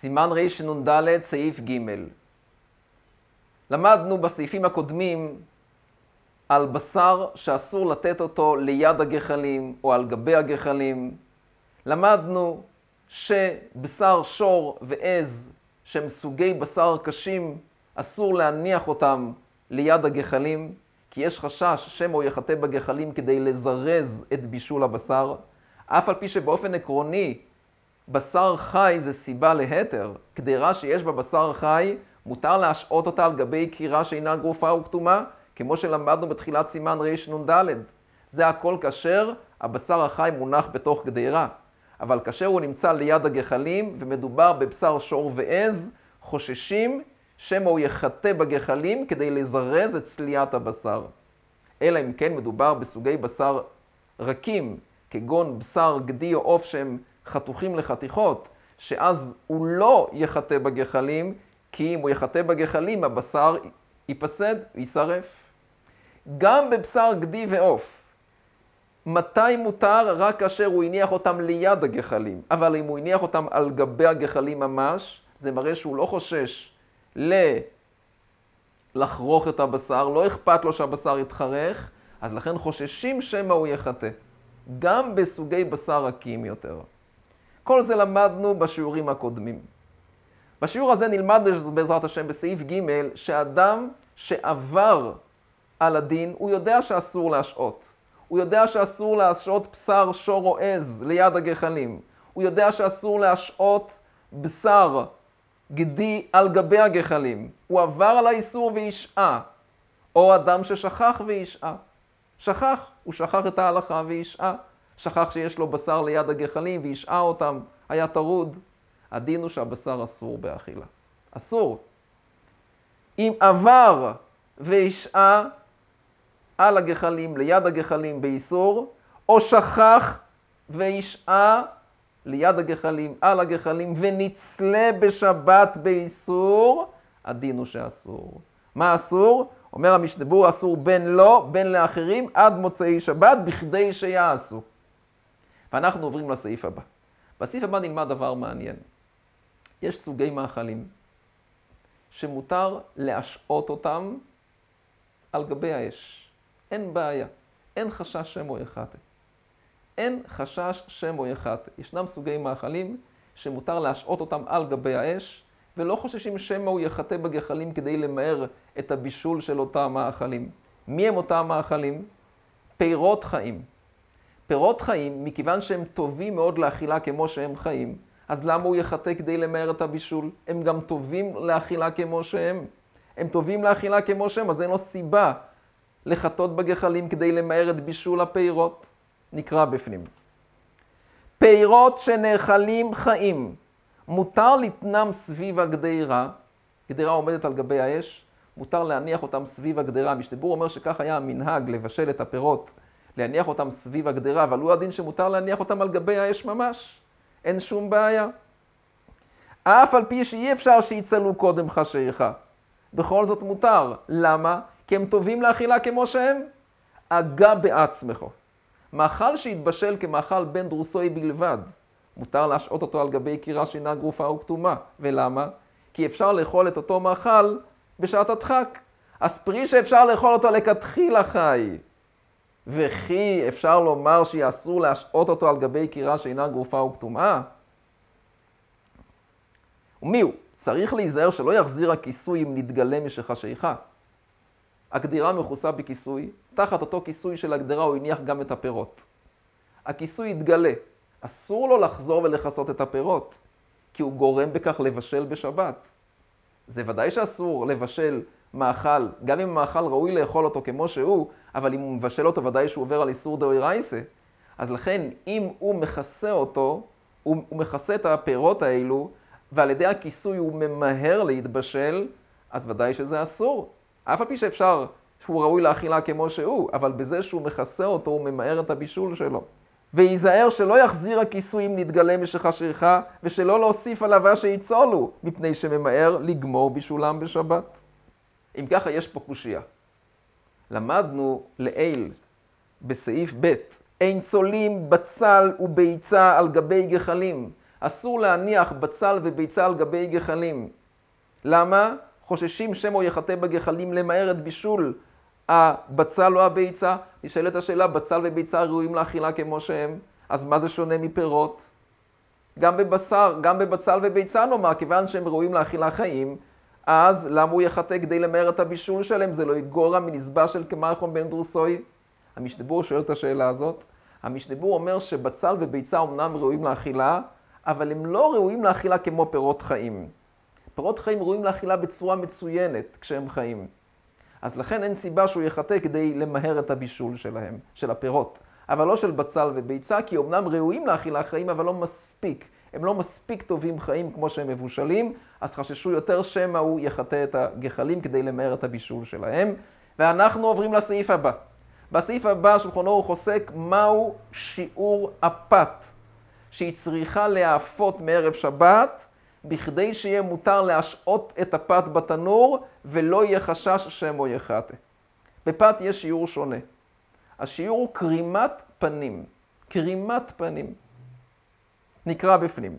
סימן רנ"ד, סעיף ג' למדנו בסעיפים הקודמים על בשר שאסור לתת אותו ליד הגחלים או על גבי הגחלים. למדנו שבשר שור ועז, שהם סוגי בשר קשים, אסור להניח אותם ליד הגחלים, כי יש חשש שמא הוא יחטא בגחלים כדי לזרז את בישול הבשר, אף על פי שבאופן עקרוני בשר חי זה סיבה להתר. קדרה שיש בה בשר חי, מותר להשעות אותה על גבי קירה שאינה גרופה וכתומה, כמו שלמדנו בתחילת סימן רנ"ד. זה הכל כשר, הבשר החי מונח בתוך גדרה. אבל כאשר הוא נמצא ליד הגחלים ומדובר בבשר שור ועז, חוששים שמא הוא יחטא בגחלים כדי לזרז את צליית הבשר. אלא אם כן מדובר בסוגי בשר רכים, כגון בשר גדי או עוף שהם חתוכים לחתיכות, שאז הוא לא יחטא בגחלים, כי אם הוא יחטא בגחלים, הבשר ייפסד, יישרף. גם בבשר גדי ועוף, מתי מותר? רק כאשר הוא הניח אותם ליד הגחלים. אבל אם הוא הניח אותם על גבי הגחלים ממש, זה מראה שהוא לא חושש ל... לחרוך את הבשר, לא אכפת לו שהבשר יתחרך, אז לכן חוששים שמא הוא יחטא. גם בסוגי בשר רכים יותר. כל זה למדנו בשיעורים הקודמים. בשיעור הזה נלמד בעזרת השם בסעיף ג' שאדם שעבר על הדין, הוא יודע שאסור להשעות. הוא יודע שאסור להשעות בשר שור או עז ליד הגחלים. הוא יודע שאסור להשעות בשר גדי על גבי הגחלים. הוא עבר על האיסור והשעה. או אדם ששכח והשעה. שכח, הוא שכח את ההלכה והשעה. שכח שיש לו בשר ליד הגחלים והשעה אותם, היה טרוד. הדין הוא שהבשר אסור באכילה. אסור. אם עבר והשעה על הגחלים, ליד הגחלים באיסור, או שכח והשעה ליד הגחלים, על הגחלים, ונצלה בשבת באיסור, הדין הוא שאסור. מה אסור? אומר המשתבור, אסור בין לו, בין לאחרים, עד מוצאי שבת, בכדי שיעשו. ואנחנו עוברים לסעיף הבא. בסעיף הבא נלמד דבר מעניין. יש סוגי מאכלים שמותר להשעות אותם על גבי האש. אין בעיה. אין חשש שם או יחטא. אין חשש שם או יחטא. ישנם סוגי מאכלים שמותר להשעות אותם על גבי האש, ולא חוששים שמא הוא יחטא בגחלים כדי למהר את הבישול של אותם מאכלים. מי הם אותם מאכלים? פירות חיים. פירות חיים, מכיוון שהם טובים מאוד לאכילה כמו שהם חיים, אז למה הוא יחטא כדי למהר את הבישול? הם גם טובים לאכילה כמו שהם. הם טובים לאכילה כמו שהם, אז אין לו סיבה לחטות בגחלים כדי למהר את בישול הפירות. נקרא בפנים. פירות שנאכלים חיים, מותר לתנם סביב הגדרה, גדרה עומדת על גבי האש, מותר להניח אותם סביב הגדרה. משתבור אומר שכך היה המנהג לבשל את הפירות להניח אותם סביב הגדרה, אבל הוא הדין שמותר להניח אותם על גבי האש ממש. אין שום בעיה. אף על פי שאי אפשר שיצלו קודם חשיך. בכל זאת מותר. למה? כי הם טובים לאכילה כמו שהם. אגע בעצמך. מאכל שהתבשל כמאכל בן דרוסוי בלבד, מותר להשעות אותו על גבי קירה שאינה גרופה וכתומה. ולמה? כי אפשר לאכול את אותו מאכל בשעת הדחק. אז פרי שאפשר לאכול אותו לכתחילה חי. וכי אפשר לומר שאסור להשעות אותו על גבי קירה שאינה גרופה וכתומה? ומי הוא? צריך להיזהר שלא יחזיר הכיסוי אם נתגלה משחשיכה. הגדירה מכוסה בכיסוי, תחת אותו כיסוי של הגדירה הוא הניח גם את הפירות. הכיסוי יתגלה, אסור לו לחזור ולכסות את הפירות, כי הוא גורם בכך לבשל בשבת. זה ודאי שאסור לבשל מאכל, גם אם מאכל ראוי לאכול אותו כמו שהוא, אבל אם הוא מבשל אותו, ודאי שהוא עובר על איסור דאורייסה. אז לכן, אם הוא מכסה אותו, הוא, הוא מכסה את הפירות האלו, ועל ידי הכיסוי הוא ממהר להתבשל, אז ודאי שזה אסור. אף על פי שאפשר, שהוא ראוי לאכילה כמו שהוא, אבל בזה שהוא מכסה אותו, הוא ממהר את הבישול שלו. וייזהר שלא יחזיר הכיסוי אם נתגלה משחשיך, ושלא להוסיף עליו שיצולו, מפני שממהר לגמור בישולם בשבת. אם ככה, יש פה קושייה. למדנו לעיל בסעיף ב', אין צולים בצל וביצה על גבי גחלים. אסור להניח בצל וביצה על גבי גחלים. למה? חוששים שמא יחטא בגחלים למהר את בישול הבצל או הביצה. נשאלת השאלה, בצל וביצה ראויים לאכילה כמו שהם, אז מה זה שונה מפירות? גם בבשר, גם בבצל וביצה נאמר, כיוון שהם ראויים לאכילה חיים, אז למה הוא יחטא כדי למהר את הבישול שלהם? זה לא יגורע מנזבע של כמלכון בן דרוסוי? המשתבור שואל את השאלה הזאת. המשתבור אומר שבצל וביצה אמנם ראויים לאכילה, אבל הם לא ראויים לאכילה כמו פירות חיים. פירות חיים ראויים לאכילה בצורה מצוינת כשהם חיים. אז לכן אין סיבה שהוא יחטא כדי למהר את הבישול שלהם, של הפירות. אבל לא של בצל וביצה, כי אמנם ראויים לאכילה חיים, אבל לא מספיק. הם לא מספיק טובים חיים כמו שהם מבושלים, אז חששו יותר שמא הוא יחטא את הגחלים כדי למהר את הבישול שלהם. ואנחנו עוברים לסעיף הבא. בסעיף הבא שולחון אורך עוסק מהו שיעור הפת שהיא צריכה להאפות מערב שבת, בכדי שיהיה מותר להשעות את הפת בתנור ולא יהיה חשש שמו יחטא. בפת יש שיעור שונה. השיעור הוא קרימת פנים. קרימת פנים. נקרא בפנים.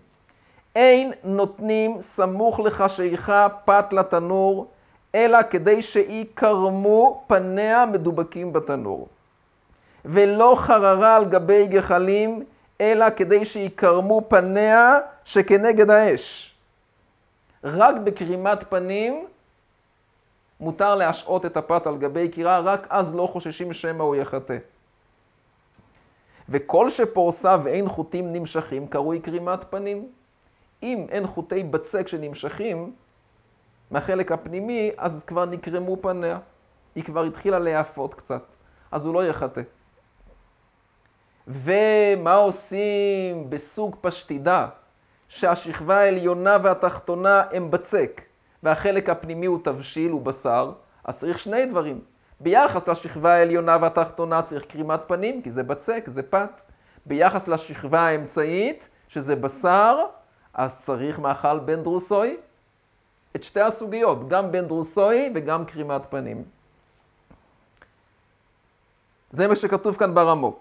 אין נותנים סמוך לחשיכה פת לתנור, אלא כדי שיקרמו פניה מדובקים בתנור. ולא חררה על גבי גחלים, אלא כדי שיקרמו פניה שכנגד האש. רק בקרימת פנים מותר להשעות את הפת על גבי קירה, רק אז לא חוששים שמא הוא יחטא. וכל שפורסה ואין חוטים נמשכים, קרוי קרימת פנים. אם אין חוטי בצק שנמשכים מהחלק הפנימי, אז כבר נקרמו פניה. היא כבר התחילה להיאפות קצת, אז הוא לא יחטא. ומה עושים בסוג פשטידה, שהשכבה העליונה והתחתונה הם בצק, והחלק הפנימי הוא תבשיל, הוא בשר, אז צריך שני דברים. ביחס לשכבה העליונה והתחתונה צריך קרימת פנים, כי זה בצק, זה פת. ביחס לשכבה האמצעית, שזה בשר, אז צריך מאכל בן דרוסוי. את שתי הסוגיות, גם בן דרוסוי וגם קרימת פנים. זה מה שכתוב כאן ברמו.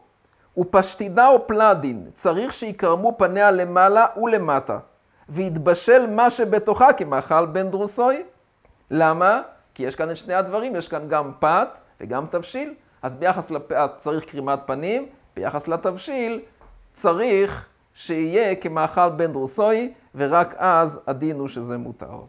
ופשטידה או פלדין, צריך שיקרמו פניה למעלה ולמטה, ויתבשל מה שבתוכה כמאכל בן דרוסוי. למה? כי יש כאן את שני הדברים, יש כאן גם פת וגם תבשיל, אז ביחס לפת צריך קרימת פנים, ביחס לתבשיל צריך שיהיה כמאכל בן דרוסוי, ורק אז הדין הוא שזה מותר.